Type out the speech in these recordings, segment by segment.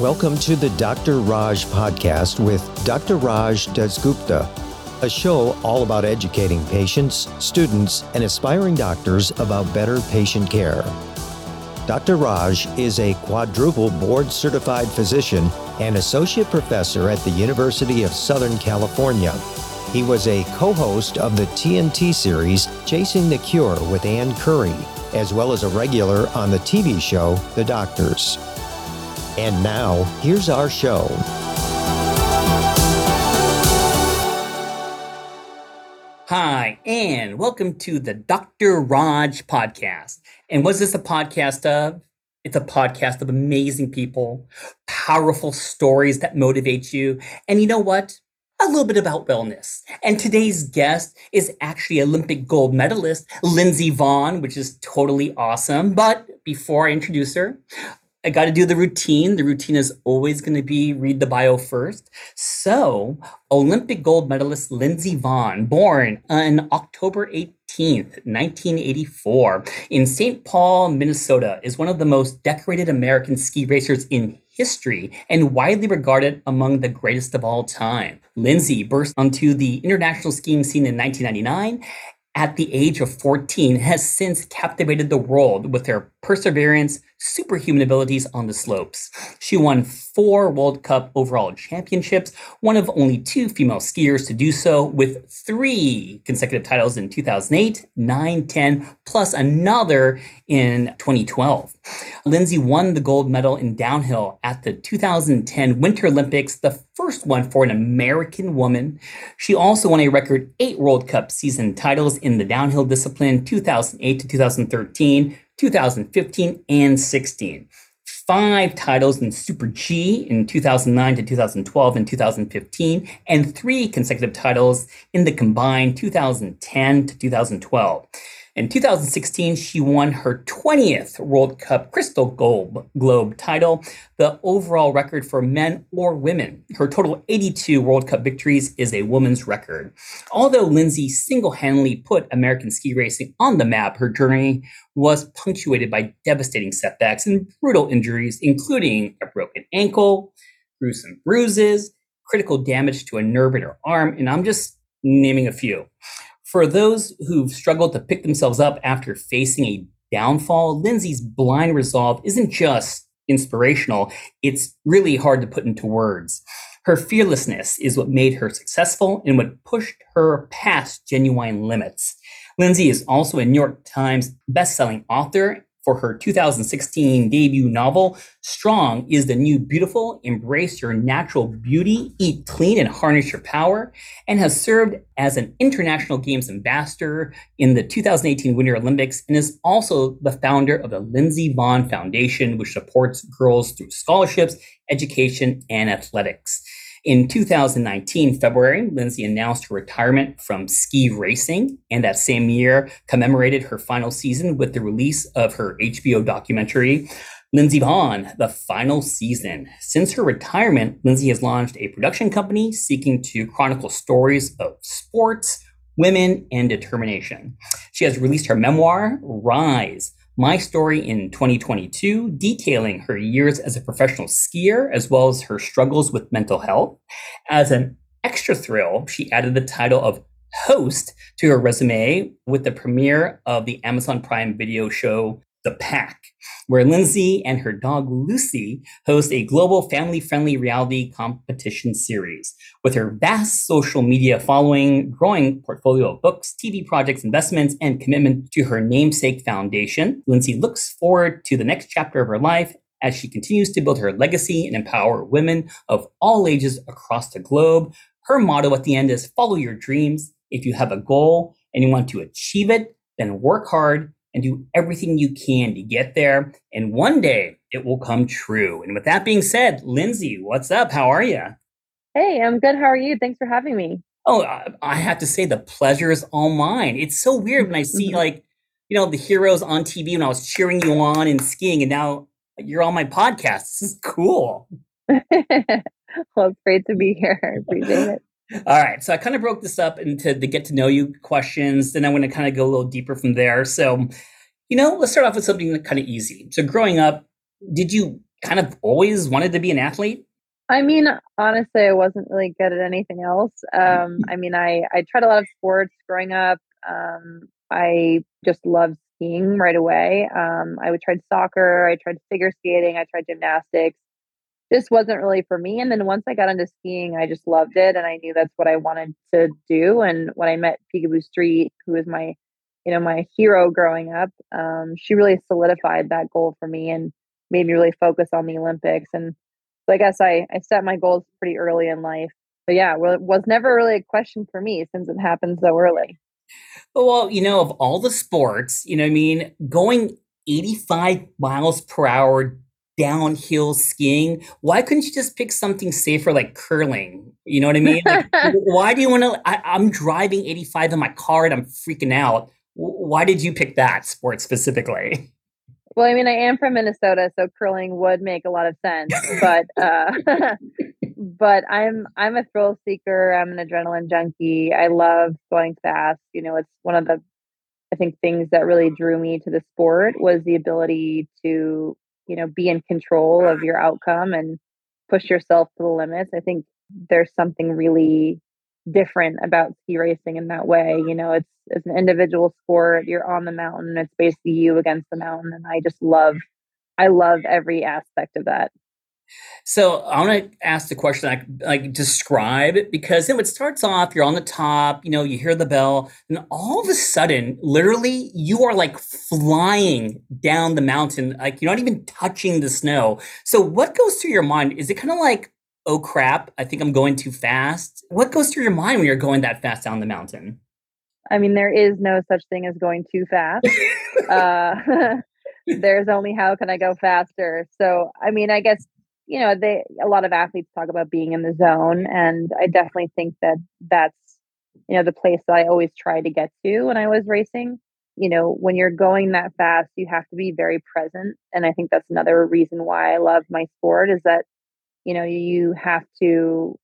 Welcome to the Dr. Raj podcast with Dr. Raj Dasgupta, a show all about educating patients, students, and aspiring doctors about better patient care. Dr. Raj is a quadruple board certified physician and associate professor at the University of Southern California. He was a co host of the TNT series Chasing the Cure with Ann Curry, as well as a regular on the TV show The Doctors. And now, here's our show. Hi, and welcome to the Dr. Raj podcast. And what's this a podcast of? It's a podcast of amazing people, powerful stories that motivate you. And you know what? A little bit about wellness. And today's guest is actually Olympic gold medalist Lindsey Vonn, which is totally awesome. But before I introduce her, I got to do the routine. The routine is always going to be read the bio first. So, Olympic gold medalist Lindsey Vonn, born on October 18th, 1984, in St. Paul, Minnesota, is one of the most decorated American ski racers in history and widely regarded among the greatest of all time. Lindsey burst onto the international skiing scene in 1999 at the age of 14 has since captivated the world with her perseverance, superhuman abilities on the slopes. She won four World Cup overall championships, one of only two female skiers to do so, with three consecutive titles in 2008, 9, 10, plus another in 2012. Lindsey won the gold medal in downhill at the 2010 Winter Olympics, the first one for an American woman. She also won a record eight World Cup season titles in the downhill discipline 2008 to 2013, 2015, and 16 five titles in Super G in 2009 to 2012 and 2015, and three consecutive titles in the combined 2010 to 2012. In 2016, she won her 20th World Cup Crystal Globe, Globe title, the overall record for men or women. Her total 82 World Cup victories is a woman's record. Although Lindsey single handedly put American ski racing on the map, her journey was punctuated by devastating setbacks and brutal injuries, including a broken ankle, gruesome bruises, critical damage to a nerve in her arm, and I'm just naming a few. For those who've struggled to pick themselves up after facing a downfall, Lindsey's blind resolve isn't just inspirational, it's really hard to put into words. Her fearlessness is what made her successful and what pushed her past genuine limits. Lindsey is also a New York Times bestselling author for her 2016 debut novel, Strong is the New Beautiful, Embrace Your Natural Beauty, Eat Clean, and Harness Your Power, and has served as an International Games Ambassador in the 2018 Winter Olympics, and is also the founder of the Lindsey Vonn Foundation, which supports girls through scholarships, education, and athletics. In 2019, February, Lindsey announced her retirement from ski racing, and that same year commemorated her final season with the release of her HBO documentary, Lindsey Vonn, The Final Season. Since her retirement, Lindsey has launched a production company seeking to chronicle stories of sports, women, and determination. She has released her memoir, Rise my story in 2022, detailing her years as a professional skier as well as her struggles with mental health. As an extra thrill, she added the title of host to her resume with the premiere of the Amazon Prime video show the Pack, where Lindsey and her dog Lucy host a global family friendly reality competition series. With her vast social media following, growing portfolio of books, TV projects, investments, and commitment to her namesake foundation, Lindsey looks forward to the next chapter of her life as she continues to build her legacy and empower women of all ages across the globe. Her motto at the end is follow your dreams. If you have a goal and you want to achieve it, then work hard and do everything you can to get there. And one day it will come true. And with that being said, Lindsey, what's up? How are you? Hey, I'm good. How are you? Thanks for having me. Oh, I have to say the pleasure is all mine. It's so weird when I see mm-hmm. like, you know, the heroes on TV when I was cheering you on and skiing, and now you're on my podcast. This is cool. well, it's great to be here. I appreciate it. All right. So I kind of broke this up into the get to know you questions. Then I'm going to kind of go a little deeper from there. So, you know, let's start off with something kind of easy. So growing up, did you kind of always wanted to be an athlete? I mean, honestly, I wasn't really good at anything else. Um, I mean, I, I tried a lot of sports growing up. Um, I just loved skiing right away. Um, I would try soccer. I tried figure skating. I tried gymnastics this wasn't really for me. And then once I got into skiing, I just loved it. And I knew that's what I wanted to do. And when I met Picabo Street, who was my, you know, my hero growing up, um, she really solidified that goal for me and made me really focus on the Olympics. And so I guess I, I set my goals pretty early in life. But yeah, well, it was never really a question for me since it happened so early. Well, you know, of all the sports, you know, I mean, going 85 miles per hour downhill skiing. Why couldn't you just pick something safer like curling? You know what I mean? Like, why do you want to? I'm driving 85 in my car and I'm freaking out. Why did you pick that sport specifically? Well, I mean, I am from Minnesota, so curling would make a lot of sense. But uh, but I'm I'm a thrill seeker. I'm an adrenaline junkie. I love going fast. You know, it's one of the I think things that really drew me to the sport was the ability to you know be in control of your outcome and push yourself to the limits i think there's something really different about ski racing in that way you know it's it's an individual sport you're on the mountain it's basically you against the mountain and i just love i love every aspect of that so I want to ask the question like, like describe it because it starts off, you're on the top, you know, you hear the bell, and all of a sudden, literally, you are like flying down the mountain, like you're not even touching the snow. So what goes through your mind? Is it kind of like, oh crap, I think I'm going too fast? What goes through your mind when you're going that fast down the mountain? I mean, there is no such thing as going too fast. uh, there's only how can I go faster. So, I mean, I guess you know, they a lot of athletes talk about being in the zone, and I definitely think that that's you know the place that I always try to get to when I was racing. You know, when you're going that fast, you have to be very present, and I think that's another reason why I love my sport is that you know you have to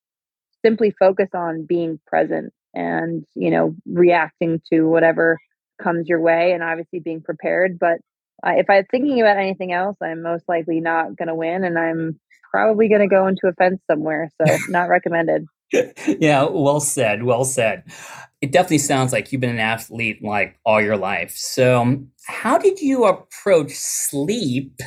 simply focus on being present and you know reacting to whatever comes your way and obviously being prepared but uh, if I'm thinking about anything else, I'm most likely not going to win, and I'm probably going to go into a fence somewhere. So, not recommended. yeah, well said. Well said. It definitely sounds like you've been an athlete like all your life. So, how did you approach sleep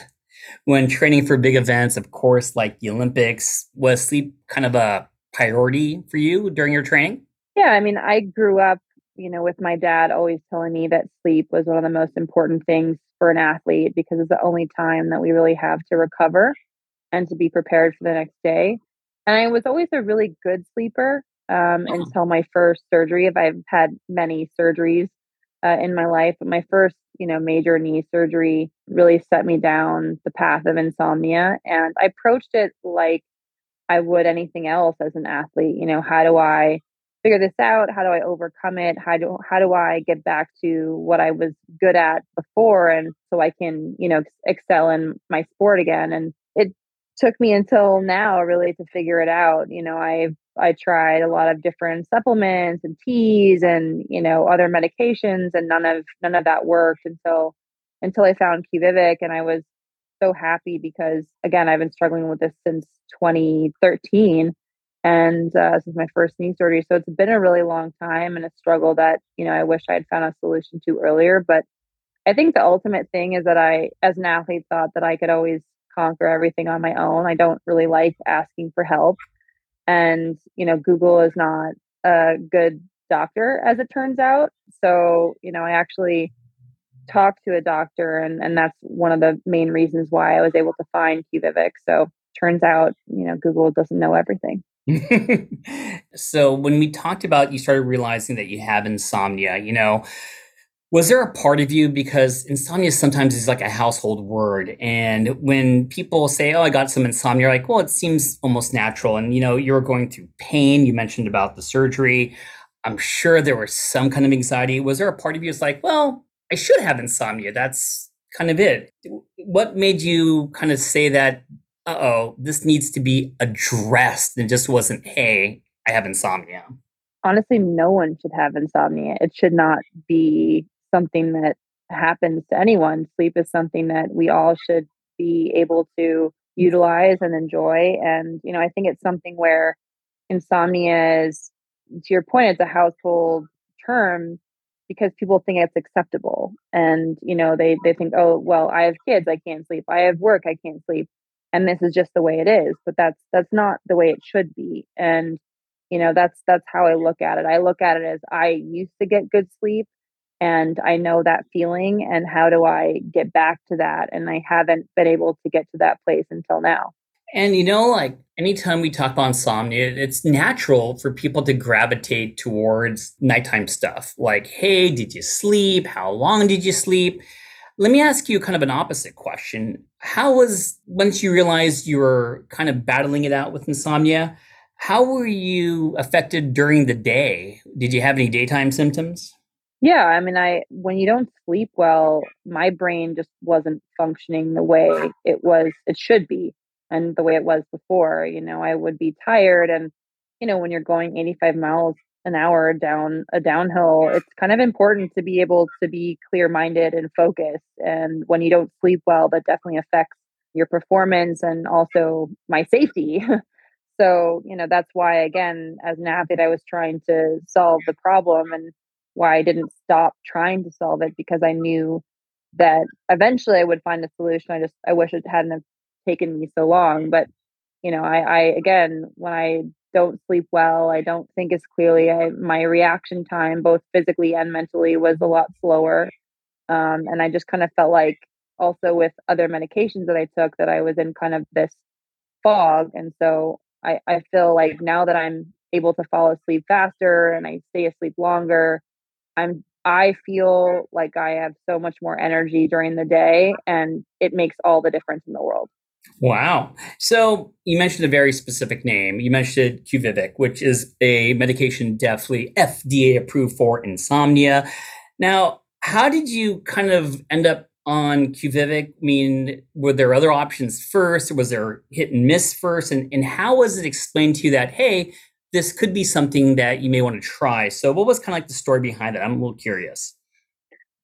when training for big events? Of course, like the Olympics. Was sleep kind of a priority for you during your training? Yeah, I mean, I grew up, you know, with my dad always telling me that sleep was one of the most important things for an athlete because it's the only time that we really have to recover and to be prepared for the next day. And I was always a really good sleeper um, oh. until my first surgery. If I've had many surgeries uh, in my life, but my first, you know, major knee surgery really set me down the path of insomnia. And I approached it like I would anything else as an athlete. You know, how do I figure this out? How do I overcome it? How do how do I get back to what I was good at before, and so I can you know excel in my sport again? And it took me until now really to figure it out. You know, I I tried a lot of different supplements and teas and you know other medications, and none of none of that worked until until I found Quviviq, and I was so happy because again I've been struggling with this since 2013 and uh, is my first knee surgery so it's been a really long time and a struggle that you know i wish i had found a solution to earlier but i think the ultimate thing is that i as an athlete thought that i could always conquer everything on my own. I don't really like asking for help. And you know google is not a good doctor as it turns out. So you know i actually talked to a doctor and and that's one of the main reasons why i was able to find Quviviq so turns out you know google doesn't know everything. So when we talked about you started realizing that you have insomnia, you know, Was there a part of you because insomnia sometimes is like a household word, and when people say, "Oh, I got some insomnia," you're like, well, it seems almost natural. And you know, you're going through pain. You mentioned about the surgery. I'm sure there was some kind of anxiety. Was there a part of you that's like, well, I should have insomnia? That's kind of it. What made you kind of say that? Uh oh, this needs to be addressed, and just wasn't, hey, I have insomnia. Honestly, no one should have insomnia. It should not be something that happens to anyone. Sleep is something that we all should be able to utilize and enjoy. And, you know, I think it's something where insomnia is, to your point, it's a household term because people think it's acceptable. And, you know, they, they think, oh, well, I have kids, I can't sleep. I have work, I can't sleep. And this is just the way it is. But that's that's not the way it should be. And, you know, that's that's how I look at it. I look at it as I used to get good sleep and I know that feeling and how do I get back to that? And I haven't been able to get to that place until now. And you know like anytime we talk about insomnia it's natural for people to gravitate towards nighttime stuff like hey did you sleep? How long did you sleep? Let me ask you kind of an opposite question. How was once you realized you were kind of battling it out with insomnia how were you affected during the day? Did you have any daytime symptoms yeah, I mean, I when you don't sleep well, my brain just wasn't functioning the way it was it should be and the way it was before. You know, I would be tired and you know, when you're going 85 miles an hour down a downhill, it's kind of important to be able to be clear-minded and focused. And when you don't sleep well, that definitely affects your performance and also my safety. so, you know, that's why again, as an athlete, I was trying to solve the problem and why I didn't stop trying to solve it because I knew that eventually I would find a solution. I just I wish it hadn't taken me so long. But you know, I, I again when I don't sleep well, I don't think as clearly. I, my reaction time, both physically and mentally, was a lot slower. Um, and I just kind of felt like also with other medications that I took that I was in kind of this fog. And so I, I feel like now that I'm able to fall asleep faster and I stay asleep longer, I'm I feel like I have so much more energy during the day and it makes all the difference in the world. Wow. So you mentioned a very specific name. You mentioned Quviviq, which is a medication definitely FDA approved for insomnia. Now, how did you kind of end up on Quviviq? I mean, were there other options first? Or was there hit and miss first? And, and how was it explained to you that, hey, this could be something that you may want to try. So, what was kind of like the story behind that? I'm a little curious.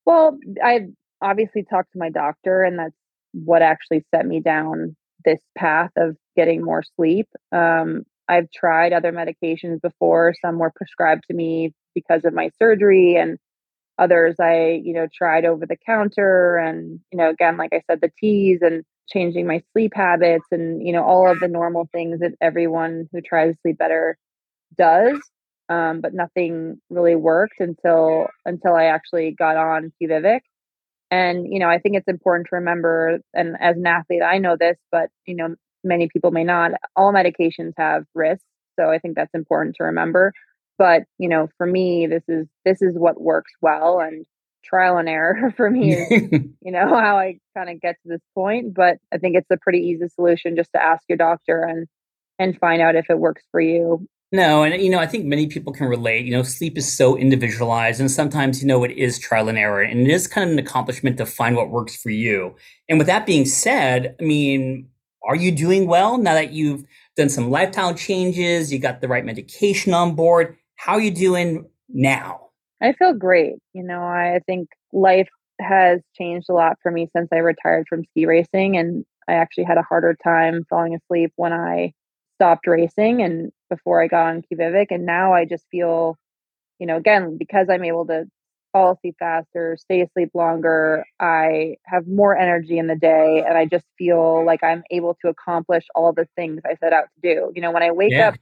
Well, I obviously talked to my doctor, and that's what actually set me down this path of getting more sleep. Um, I've tried other medications before. Some were prescribed to me because of my surgery, and others I, you know, tried over the counter. And you know, again, like I said, the teas and changing my sleep habits, and you know, all of the normal things that everyone who tries to sleep better does, um, but nothing really worked until until I actually got on Quviviq. And you know, I think it's important to remember, and as an athlete, I know this, but you know, many people may not. All medications have risks, so I think that's important to remember. But you know, for me, this is this is what works well, and trial and error for me is, you know, how I kind of get to this point. But I think it's a pretty easy solution just to ask your doctor and and find out if it works for you. No, and you know, I think many people can relate. You know, sleep is so individualized, and sometimes you know it is trial and error, and it is kind of an accomplishment to find what works for you. And with that being said, I mean, are you doing well now that you've done some lifestyle changes? You got the right medication on board. How are you doing now? I feel great. You know, I think life has changed a lot for me since I retired from ski racing, and I actually had a harder time falling asleep when I stopped racing and before I got on Quviviq. And now I just feel, you know, again, because I'm able to fall asleep faster, stay asleep longer, I have more energy in the day. And I just feel like I'm able to accomplish all the things I set out to do. You know, when I wake yeah. up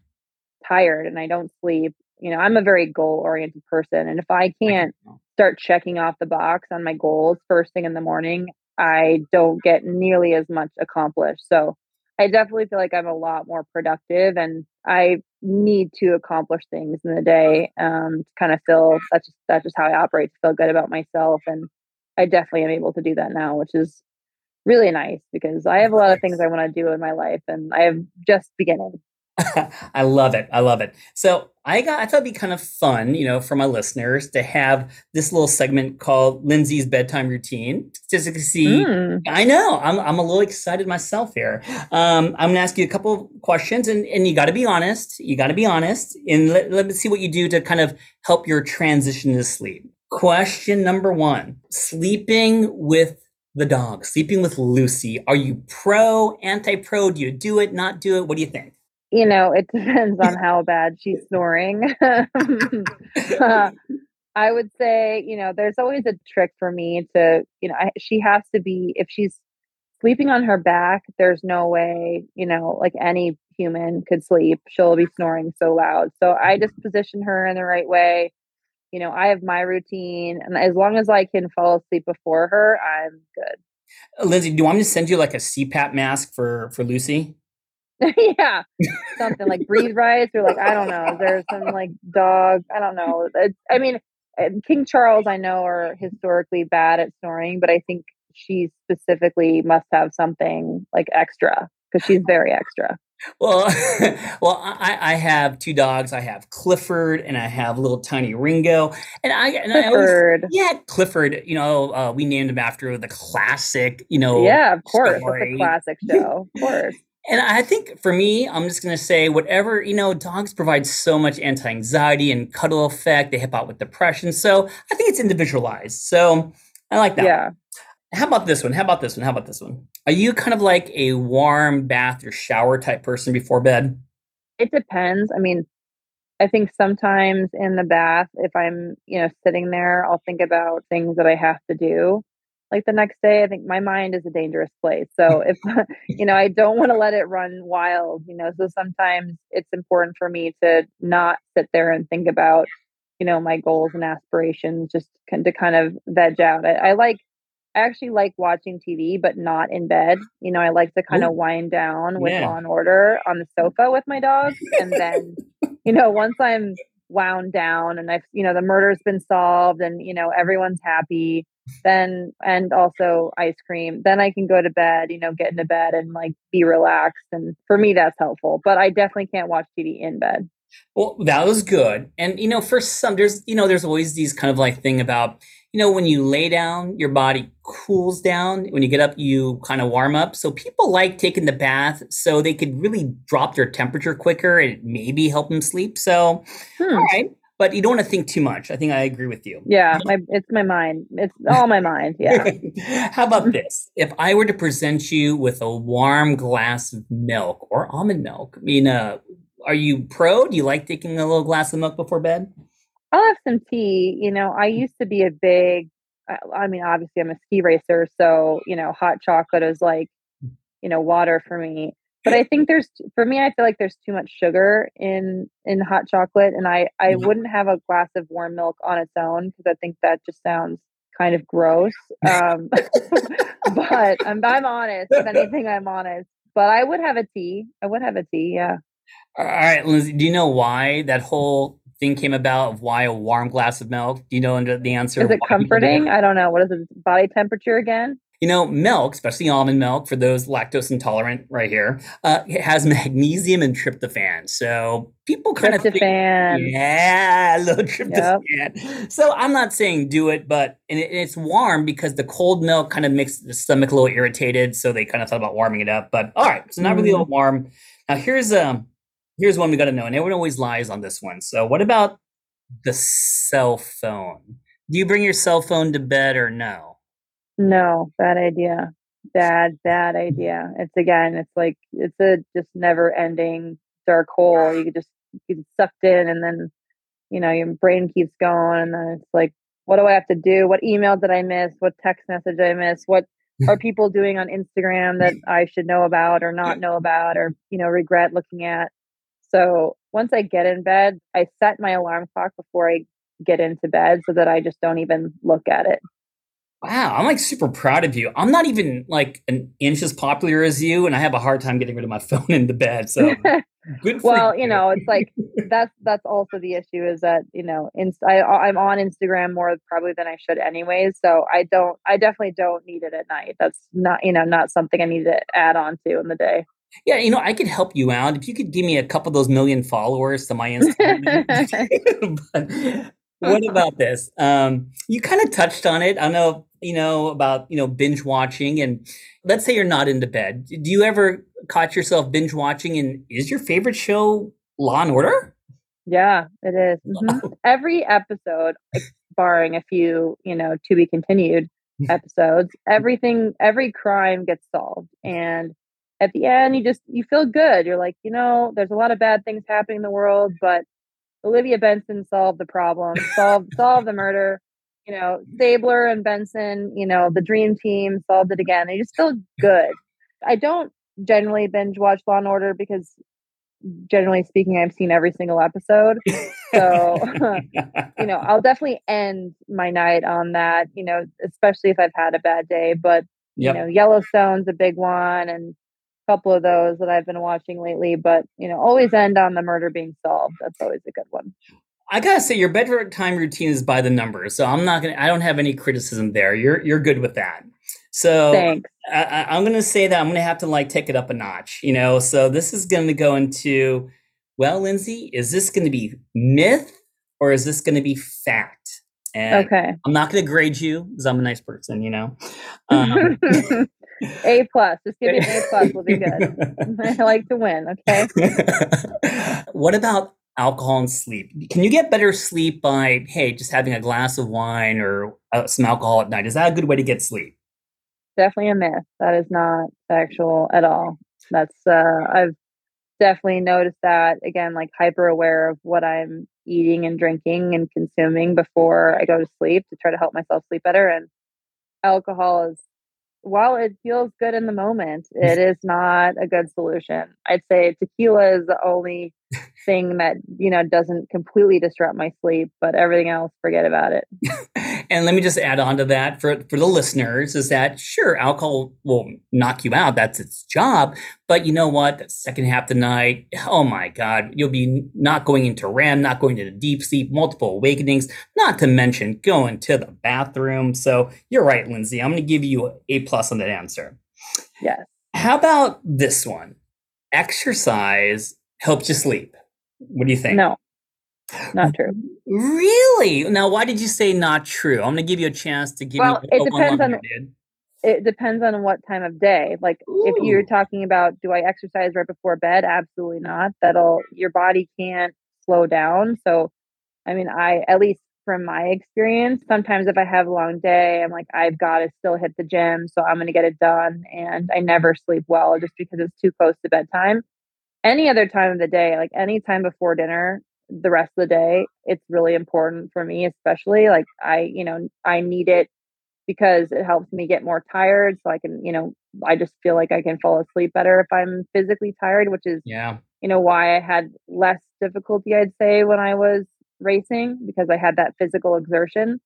tired and I don't sleep, you know, I'm a very goal oriented person. And if I can't start checking off the box on my goals first thing in the morning, I don't get nearly as much accomplished. So I definitely feel like I'm a lot more productive and I need to accomplish things in the day um, to kind of feel that's just that's just how I operate to feel good about myself and I definitely am able to do that now which is really nice because I have a lot of things I want to do in my life and I have just beginning I love it. I love it. So I got I thought it'd be kind of fun, you know, for my listeners to have this little segment called Lindsey's bedtime routine. Just to see, mm. I know I'm I'm a little excited myself here. Um, I'm gonna ask you a couple questions, and and you got to be honest. You got to be honest, and let, let me see what you do to kind of help your transition to sleep. Question number one: Sleeping with the dog, sleeping with Lucy. Are you pro, anti pro? Do you do it, not do it? What do you think? You know, it depends on how bad she's snoring. uh, I would say, you know, there's always a trick for me to, you know, I, she has to be, if she's sleeping on her back, there's no way, you know, like any human could sleep. She'll be snoring so loud. So I just position her in the right way. You know, I have my routine, and as long as I can fall asleep before her, I'm good. Lindsey, do you want me to send you like a CPAP mask for for Lucy? yeah, something like breathe right or like I don't know. There's some like dog. I don't know. I mean, King Charles I know are historically bad at snoring, but I think she specifically must have something like extra because she's very extra. Well, well, I, I have two dogs. I have Clifford and I have little tiny Ringo. And I, and Clifford. I always, yeah, Clifford. You know, uh, we named him after the classic. You know, yeah, of course, a classic show, of course. And I think for me, I'm just going to say whatever, you know, dogs provide so much anti anxiety and cuddle effect. They help out with depression. So I think it's individualized. So I like that. Yeah. How about this one? How about this one? How about this one? Are you kind of like a warm bath or shower type person before bed? It depends. I mean, I think sometimes in the bath, if I'm, you know, sitting there, I'll think about things that I have to do like the next day i think my mind is a dangerous place so if you know i don't want to let it run wild you know so sometimes it's important for me to not sit there and think about you know my goals and aspirations just to kind of veg out i, I like I actually like watching TV, but not in bed. You know, I like to kind of wind down with yeah. Law and Order on the sofa with my dog, and then, you know, once I'm wound down and I've, you know, the murder's been solved, and you know, everyone's happy then and also ice cream then i can go to bed you know get into bed and like be relaxed and for me that's helpful but i definitely can't watch tv in bed. Well that was good and you know for some there's you know there's always these kind of like thing about you know when you lay down your body cools down when you get up you kind of warm up so people like taking the bath so they could really drop their temperature quicker and maybe help them sleep so hmm. all right but you don't want to think too much. I think I agree with you. Yeah, my, it's my mind. It's all my mind. Yeah. How about this? If I were to present you with a warm glass of milk or almond milk, I mean, uh, are you pro? Do you like taking a little glass of milk before bed? I'll have some tea. You know, I used to be a big, I mean, obviously I'm a ski racer, so, you know, hot chocolate is like, you know, water for me but I think there's for me I feel like there's too much sugar in in hot chocolate and I I wouldn't have a glass of warm milk on its own because I think that just sounds kind of gross. Um, but I'm I'm honest. If anything, I'm honest. But I would have a tea. I would have a tea. Yeah. All right, Lindsey. Do you know why that whole thing came about? Of why a warm glass of milk? Do you know the answer? Is it comforting? I don't know. What is it? Body temperature again? You know, milk, especially almond milk, for those lactose intolerant right here, uh, has magnesium and tryptophan. So people kind tryptophan. of think, yeah, a little tryptophan. Yep. So I'm not saying do it, but and it, it's warm because the cold milk kind of makes the stomach a little irritated. So they kind of thought about warming it up. But all right, so not really mm. warm. Now here's um here's one we got to know, and everyone always lies on this one. So what about the cell phone? Do you bring your cell phone to bed or no? No, bad idea. Bad, bad idea. It's again, it's like it's a just never ending dark hole. You just get sucked in and then you know, your brain keeps going and then it's like, what do I have to do? What email did I miss? What text message I miss? What are people doing on Instagram that I should know about or not know about or, you know, regret looking at? So once I get in bed, I set my alarm clock before I get into bed so that I just don't even look at it. Wow, I'm like super proud of you. I'm not even like an inch as popular as you, and I have a hard time getting rid of my phone in the bed. So Good. well, you know, it's like that's that's also the issue is that you know, inst- I I'm on Instagram more probably than I should anyways. So I don't, I definitely don't need it at night. That's not you know not something I need to add on to in the day. Yeah, you know, I could help you out if you could give me a couple of those million followers to my Instagram. but what about this? Um, you kind of touched on it. I know, you know, about you know binge watching, and let's say you're not into bed. Do you ever caught yourself binge watching? And is your favorite show Law and Order? Yeah, it is. Mm-hmm. Every episode, barring a few, you know, to be continued episodes, everything, every crime gets solved, and at the end, you just you feel good. You're like, you know, there's a lot of bad things happening in the world, but Olivia Benson solved the problem, solved solved the murder. You know, Stabler and Benson, you know, the dream team solved it again. They just feel good. I don't generally binge watch Law and Order because generally speaking, I've seen every single episode. So, you know, I'll definitely end my night on that, you know, especially if I've had a bad day. But, yep. you know, Yellowstone's a big one and couple of those that I've been watching lately, but you know, always end on the murder being solved. That's always a good one. I gotta say, your bedtime routine is by the numbers, so I'm not gonna. I don't have any criticism there. You're you're good with that. So Thanks. I, I'm gonna say that I'm gonna have to like take it up a notch. You know, so this is gonna go into. Well, Lindsey, is this to be myth or is this to be fact? And okay. I'm not to grade you because I'm a nice person, you know. Um, a plus. Just give me an A plus. We'll be good. I like to win. Okay. what about alcohol and sleep? Can you get better sleep by hey, just having a glass of wine or uh, some alcohol at night? Is that a good way to get sleep? Definitely a myth. That is not factual at all. That's uh, I've definitely noticed that again, like hyper aware of what I'm eating and drinking and consuming before I go to sleep to try to help myself sleep better. And alcohol is while it feels good in the moment, mm. it is not a good solution. I'd say tequila is the only thing that, you know, doesn't completely disrupt my sleep, but everything else, forget about it. and let me just add on to that for, for the listeners is that sure, alcohol will knock you out. That's its job. But you know what? The second half of the night, oh my God, you'll be not going into REM, not going into deep sleep, multiple awakenings, not to mention going to the bathroom. So you're right, Lindsey. I'm going to give you a plus on that answer. Yes. How about this one? Exercise helps you sleep. What do you think? No, not true. Really? Now, why did you say not true? I'm going to give you a chance to give well, me. It depends on. It depends on what time of day. Like Ooh. if you're talking about, do I exercise right before bed? Absolutely not. That'll your body can't slow down. So, I mean, I at least from my experience, sometimes if I have a long day, I'm like, I've got to still hit the gym, so I'm going to get it done, and I never sleep well just because it's too close to bedtime any other time of the day, like any time before dinner, the rest of the day, it's really important for me, especially like I, you know, I need it because it helps me get more tired. So I can, you know, I just feel like I can fall asleep better if I'm physically tired, which is, yeah, you know, why I had less difficulty, I'd say, when I was racing because I had that physical exertion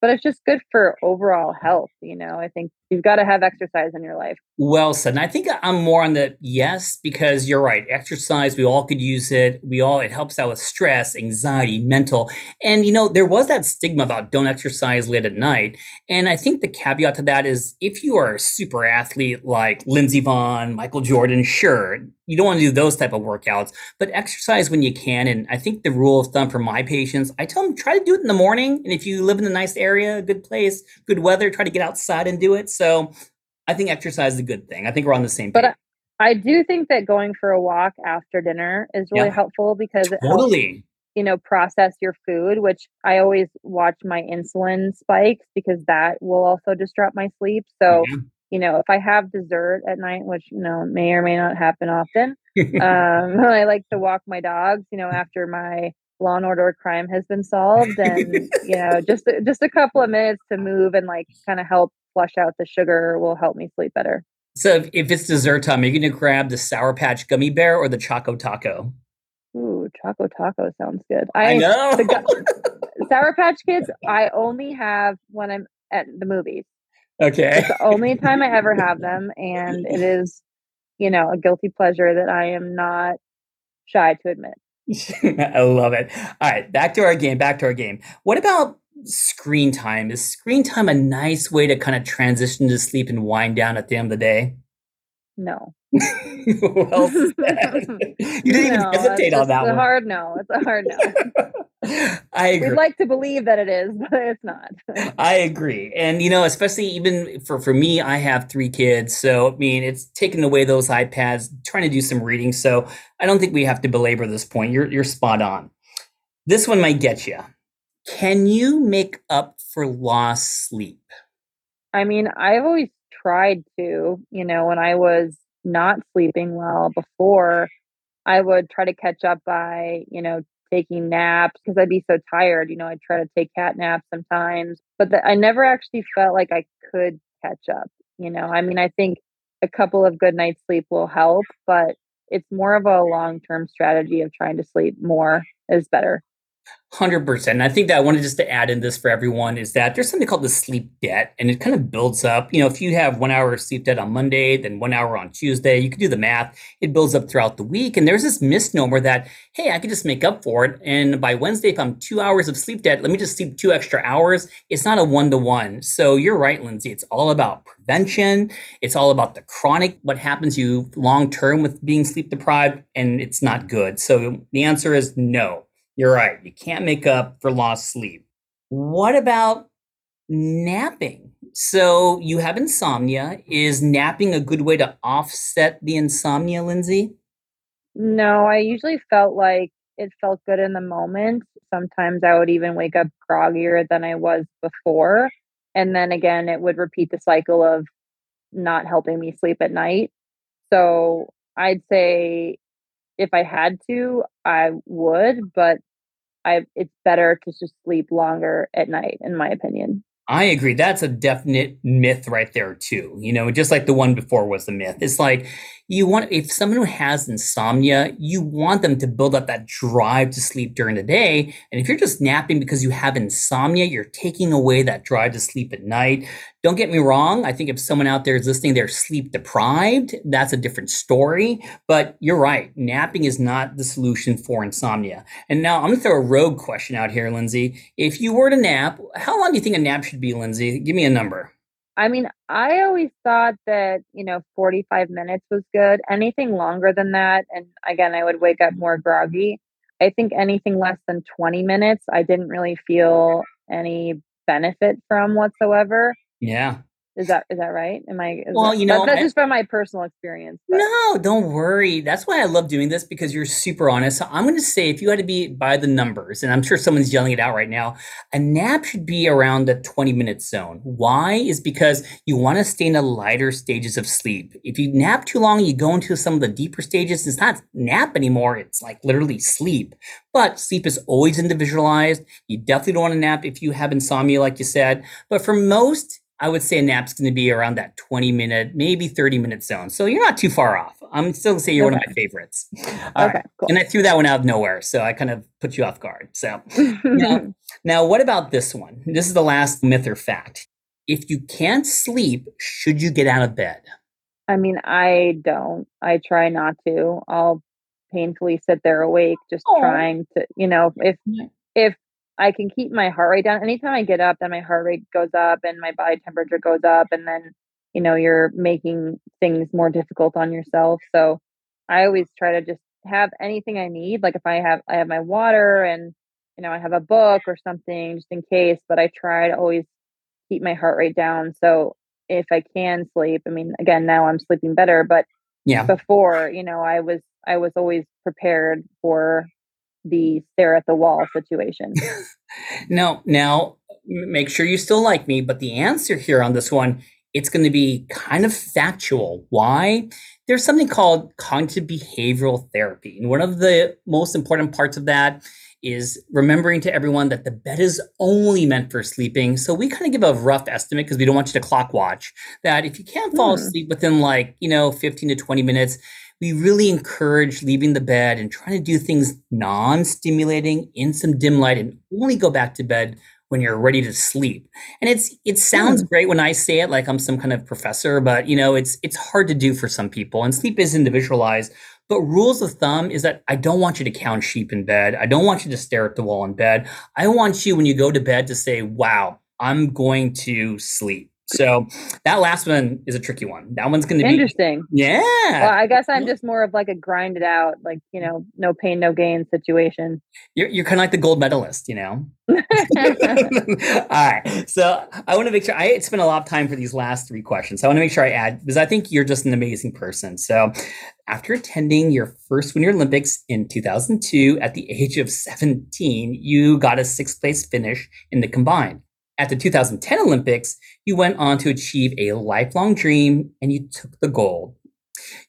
but it's just good for overall health. You know, I think you've got to have exercise in your life. Well said. And I think I'm more on the yes, because you're right. Exercise, we all could use it. We all, it helps out with stress, anxiety, mental. And, you know, there was that stigma about don't exercise late at night. And I think the caveat to that is if you are a super athlete like Lindsey Vonn, Michael Jordan, sure, you don't want to do those type of workouts, but exercise when you can. And I think the rule of thumb for my patients, I tell them try to do it in the morning. And if you live in a nice area, a good place, good weather, try to get outside and do it. So I think exercise is a good thing. I think we're on the same page. But I, I do think that going for a walk after dinner is really yeah. helpful because it totally. Helps, you know, process your food, which I always watch my insulin spikes because that will also disrupt my sleep. So, mm-hmm you know, if I have dessert at night, which, you know, may or may not happen often, um, I like to walk my dogs, you know, after my law and order crime has been solved and, you know, just, just a couple of minutes to move and like kind of help flush out the sugar will help me sleep better. So if, if it's dessert time, are you going to grab the Sour Patch Gummy Bear or the Choco Taco? Ooh, Choco Taco sounds good. I, I know. The, Sour Patch Kids, I only have when I'm at the movies. Okay. It's the only time I ever have them. And it is, you know, a guilty pleasure that I am not shy to admit. I love it. All right, back to our game. Back to our game. What about screen time? Is screen time a nice way to kind of transition to sleep and wind down at the end of the day? No. Who else is that? You didn't no, even hesitate on that it's one. a hard no. It's a hard no. I agree. We'd like to believe that it is, but it's not. I agree. And you know, especially even for for me, I have three kids, so I mean, it's taking away those iPads, trying to do some reading. So I don't think we have to belabor this point. You're you're spot on. This one might get you. Can you make up for lost sleep? I mean, I've always tried to, you know, when I was not sleeping well before, I would try to catch up by, you know, taking naps because I'd be so tired. You know, I'd try to take cat naps sometimes, but the, I never actually felt like I could catch up. You know, I mean, I think a couple of good nights sleep will help, but it's more of a long term strategy of trying to sleep more is better. Hundred percent. I think that I wanted just to add in this for everyone is that there's something called the sleep debt, and it kind of builds up. You know, if you have one hour of sleep debt on Monday, then one hour on Tuesday, you can do the math. It builds up throughout the week, and there's this misnomer that hey, I can just make up for it, and by Wednesday, if I'm two hours of sleep debt, let me just sleep two extra hours. It's not a one to one. So you're right, Lindsey. It's all about prevention. It's all about the chronic, what happens to you long term with being sleep deprived, and it's not good. So the answer is no. You're right. You can't make up for lost sleep. What about napping? So you have insomnia. Is napping a good way to offset the insomnia, Lindsey? No, I usually felt like it felt good in the moment. Sometimes I would even wake up groggier than I was before. And then again, it would repeat the cycle of not helping me sleep at night. So I'd say if I had to, I would, but I it's better to just sleep longer at night, in my opinion. I agree. That's a definite myth right there too. You know, just like the one before was a myth. It's like you want if someone who has insomnia, you want them to build up that drive to sleep during the day. And if you're just napping because you have insomnia, you're taking away that drive to sleep at night. Don't get me wrong. I think if someone out there is listening, they're sleep deprived, that's a different story. But you're right. Napping is not the solution for insomnia. And now I'm going to throw a rogue question out here, Lindsey. If you were to nap, how long do you think a nap should be, Lindsey? Give me a number. I mean, I always thought that, you know, 45 minutes was good. Anything longer than that, and again, I would wake up more groggy. I think anything less than 20 minutes, I didn't really feel any benefit from whatsoever. Yeah. Is that is that right? Am I? well, that, you know, that's I, just from my personal experience. But. No, don't worry. That's why I love doing this because you're super honest. So I'm going to say, if you had to be by the numbers, and I'm sure someone's yelling it out right now, a nap should be around the 20 minute zone. Why? Is because you want to stay in the lighter stages of sleep. If you nap too long, you go into some of the deeper stages. It's not nap anymore. It's like literally sleep. But sleep is always individualized. You definitely don't want to nap if you have insomnia, like you said. But for most I would say a nap's going to be around that 20 minute, maybe 30 minute zone. So you're not too far off. I'm still going to say you're okay. one of my favorites. All okay, right. cool. And I threw that one out of nowhere. So I kind of put you off guard. So now, now, what about this one? This is the last myth or fact. If you can't sleep, should you get out of bed? I mean, I don't. I try not to. I'll painfully sit there awake, just Aww. trying to, you know, if if I can keep my heart rate down. Anytime I get up, then my heart rate goes up and my body temperature goes up. And then, you know, you're making things more difficult on yourself. So I always try to just have anything I need. Like if I have, I have my water and, you know, I have a book or something just in case, but I try to always keep my heart rate down. So if I can sleep, I mean, again, now I'm sleeping better, but yeah, before, you know, I was, I was always prepared for the stare at the wall situation. no, now make sure you still like me, but the answer here on this one, it's going to be kind of factual. Why? There's something called cognitive behavioral therapy. And one of the most important parts of that is remembering to everyone that the bed is only meant for sleeping. So we kind of give a rough estimate because we don't want you to clock watch that if you can't fall hmm. asleep within like, you know, 15 to 20 minutes, we really encourage leaving the bed and trying to do things non-stimulating in some dim light and only go back to bed when you're ready to sleep. And it's it sounds mm. great when I say it like I'm some kind of professor, but you know, it's it's hard to do for some people and sleep is individualized. But rules of thumb is that I don't want you to count sheep in bed. I don't want you to stare at the wall in bed. I want you, when you go to bed, to say, wow, I'm going to sleep. So that last one is a tricky one. That one's going to be interesting. Yeah. Well, I guess I'm just more of like a grind it out, like you know, no pain, no gain situation. You're you're kind of like the gold medalist, you know. All right. So I want to make sure I spent a lot of time for these last three questions. So I want to make sure I add because I think you're just an amazing person. So after attending your first Winter Olympics in 2002 at the age of 17, you got a sixth place finish in the combined. At the 2010 Olympics, you went on to achieve a lifelong dream and you took the gold.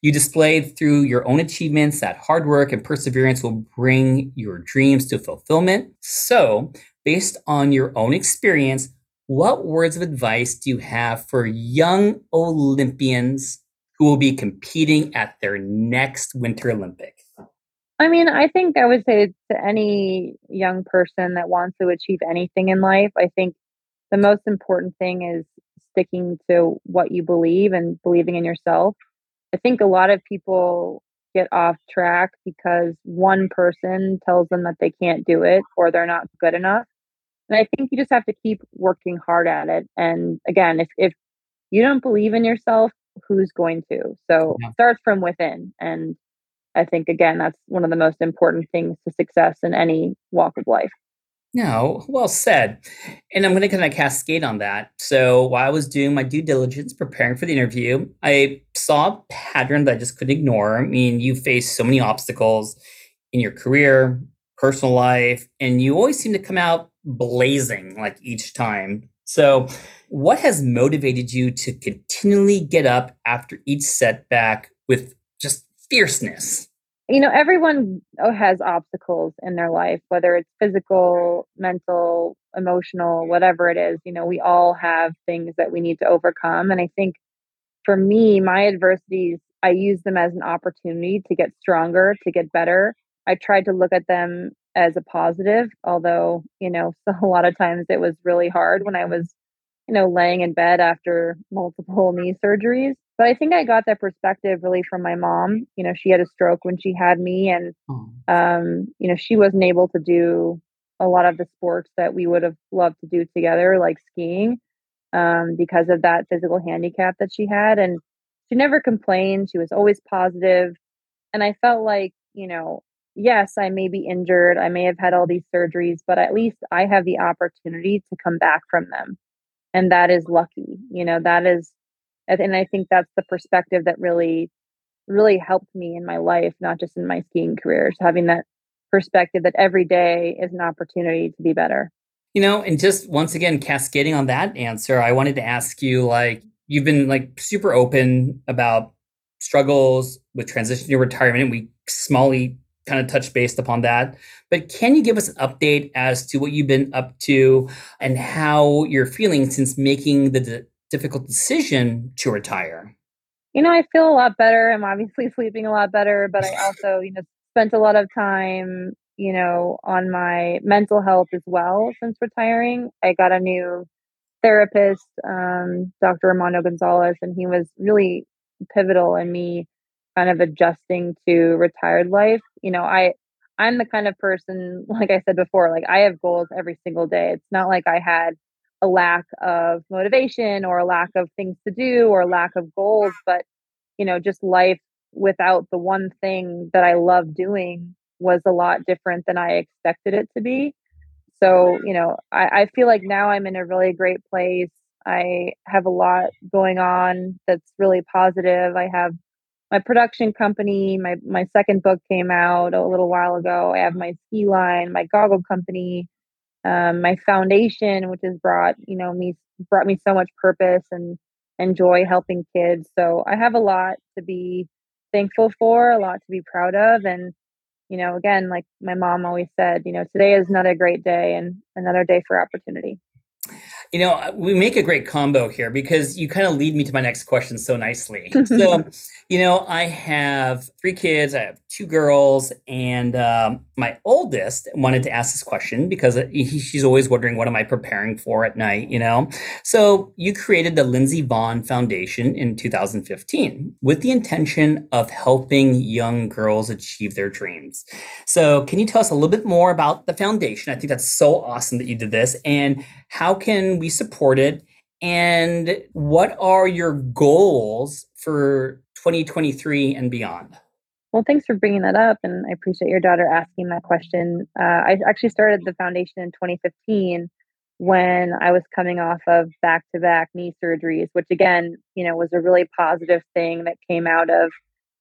You displayed through your own achievements that hard work and perseverance will bring your dreams to fulfillment. So, based on your own experience, what words of advice do you have for young Olympians who will be competing at their next Winter Olympics? I mean, I think I would say to any young person that wants to achieve anything in life, I think the most important thing is sticking to what you believe and believing in yourself. I think a lot of people get off track because one person tells them that they can't do it or they're not good enough. And I think you just have to keep working hard at it. And again, if, if you don't believe in yourself, who's going to? So yeah. start from within. And I think, again, that's one of the most important things to success in any walk of life. No, well said. And I'm going to kind of cascade on that. So while I was doing my due diligence, preparing for the interview, I saw a pattern that I just couldn't ignore. I mean, you face so many obstacles in your career, personal life, and you always seem to come out blazing like each time. So, what has motivated you to continually get up after each setback with just fierceness? You know everyone has obstacles in their life whether it's physical mental emotional whatever it is you know we all have things that we need to overcome. And i think for me my adversities i use them as an opportunity to get stronger to get better. I tried to look at them as a positive although you know a lot of times it was really hard when i was you know laying in bed after multiple knee surgeries but I think I got that perspective really from my mom. You know, she had a stroke when she had me, and oh. um, you know, she wasn't able to do a lot of the sports that we would have loved to do together, like skiing, um, because of that physical handicap that she had. And she never complained. She was always positive. And I felt like, you know, yes, I may be injured. I may have had all these surgeries, but at least I have the opportunity to come back from them. And that is lucky. You know, that is and i think that's the perspective that really really helped me in my life not just in my skiing career having that perspective that every day is an opportunity to be better. You know and just once again cascading on that answer i wanted to ask you like you've been like super open about struggles with transition to retirement we smallly kind of touched based upon that. But can you give us an update as to what you've been up to and how you're feeling since making the difficult decision to retire? You know, I feel a lot better. I'm obviously sleeping a lot better, but I also, you know, spent a lot of time, you know, on my mental health as well since retiring. I got a new therapist, um, Dr. Armando Gonzalez, and he was really pivotal in me kind of adjusting to retired life. You know, I I'm the kind of person, like I said before, like I have goals every single day. It's not like I had a lack of motivation or a lack of things to do or a lack of goals but you know just life without the one thing that i love doing was a lot different than i expected it to be. So you know I, I feel like now i'm in a really great place. I have a lot going on that's really positive. I have my production company my my second book came out a little while ago. I have my ski line my goggle company um, my foundation, which has brought you know me brought me so much purpose and and joy helping kids. So I have a lot to be thankful for, a lot to be proud of, and you know, again, like my mom always said, you know, today is another great day and another day for opportunity. You know, we make a great combo here because you kind of lead me to my next question so nicely. so, you know, I have three kids, I have two girls, and um, my oldest wanted to ask this question because he, she's always wondering, what am I preparing for at night, you know? So, you created the Lindsey Vonn Foundation in 2015 with the intention of helping young girls achieve their dreams. So, can you tell us a little bit more about the foundation? I think that's so awesome that you did this. And how can we support it? And what are your goals for 2023 and beyond? Well, thanks for bringing that up. And I appreciate your daughter asking that question. Uh, I actually started the foundation in 2015 when I was coming off of back to back knee surgeries, which again, you know, was a really positive thing that came out of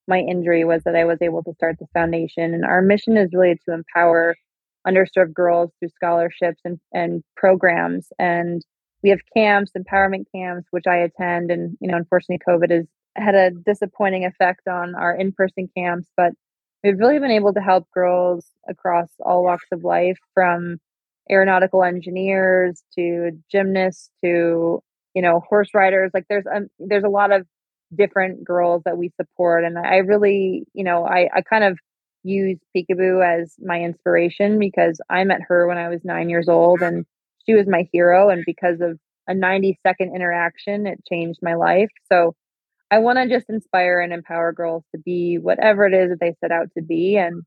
my injury was that I was able to start the foundation. And our mission is really to empower underserved girls through scholarships and, and programs. And we have camps, empowerment camps, which I attend. And, you know, unfortunately, COVID has had a disappointing effect on our in person camps, but we've really been able to help girls across all walks of life from aeronautical engineers to gymnasts to you know horse riders like there's a there's a lot of different girls that we support and i really you know i i kind of use Picabo as my inspiration because I met her when I was nine years old and she was my hero. And because of a 90 second interaction, it changed my life. So I want to just inspire and empower girls to be whatever it is that they set out to be. And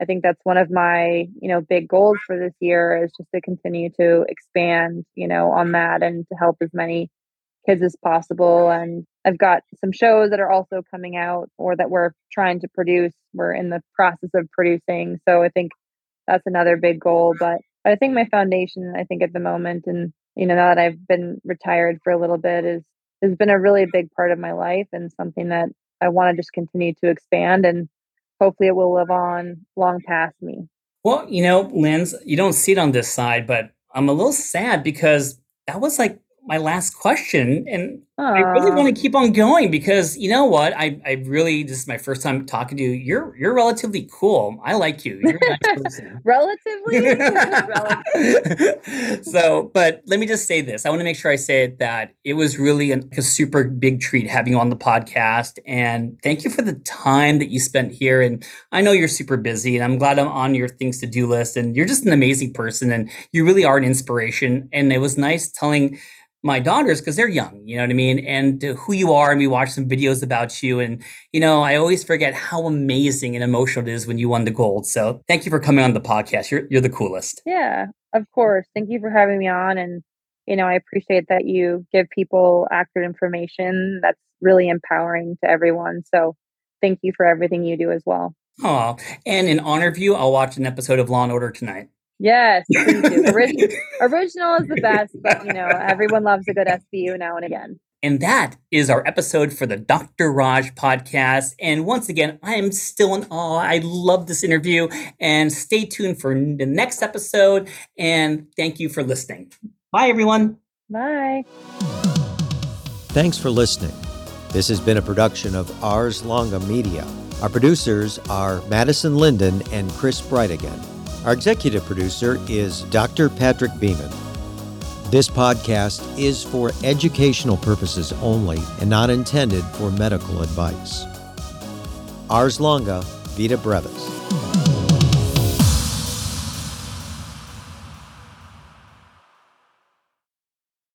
I think that's one of my, you know, big goals for this year is just to continue to expand, you know, on that and to help as many kids as possible. And I've got some shows that are also coming out or that we're trying to produce. We're in the process of producing. So I think that's another big goal. But I think my foundation, I think at the moment, and you know, now that I've been retired for a little bit, is has been a really big part of my life and something that I want to just continue to expand and hopefully it will live on long past me. Well, you know, Linz, you don't see it on this side, but I'm a little sad because that was like my last question, and Aww. I really want to keep on going because you know what? I, I really this is my first time talking to you. You're you're relatively cool. I like you. You're a nice person. relatively. so, but let me just say this. I want to make sure I say it that it was really an, a super big treat having you on the podcast, and thank you for the time that you spent here. And I know you're super busy, and I'm glad I'm on your things to do list. And you're just an amazing person, and you really are an inspiration. And it was nice telling my daughters because they're young, you know what I mean, and uh, who you are. And we watch some videos about you, and you know, I always forget how amazing and emotional it is when you won the gold. So thank you for coming on the podcast. You're you're the coolest. Yeah, of course. Thank you for having me on, and you know, I appreciate that you give people accurate information. That's really empowering to everyone. So thank you for everything you do as well. Oh, and in honor of you, I'll watch an episode of Law and Order tonight. Yes, original, original is the best, but you know, everyone loves a good SVU now and again. And that is our episode for the Dr. Raj podcast. And once again, I am still in awe. I love this interview. And stay tuned for the next episode. And thank you for listening. Bye, everyone. Bye. Thanks for listening. This has been a production of Ars Longa Media. Our producers are Madison Linden and Chris Brightigan. Our executive producer is Dr. Patrick Beeman. This podcast is for educational purposes only and not intended for medical advice. Ars longa, vita brevis.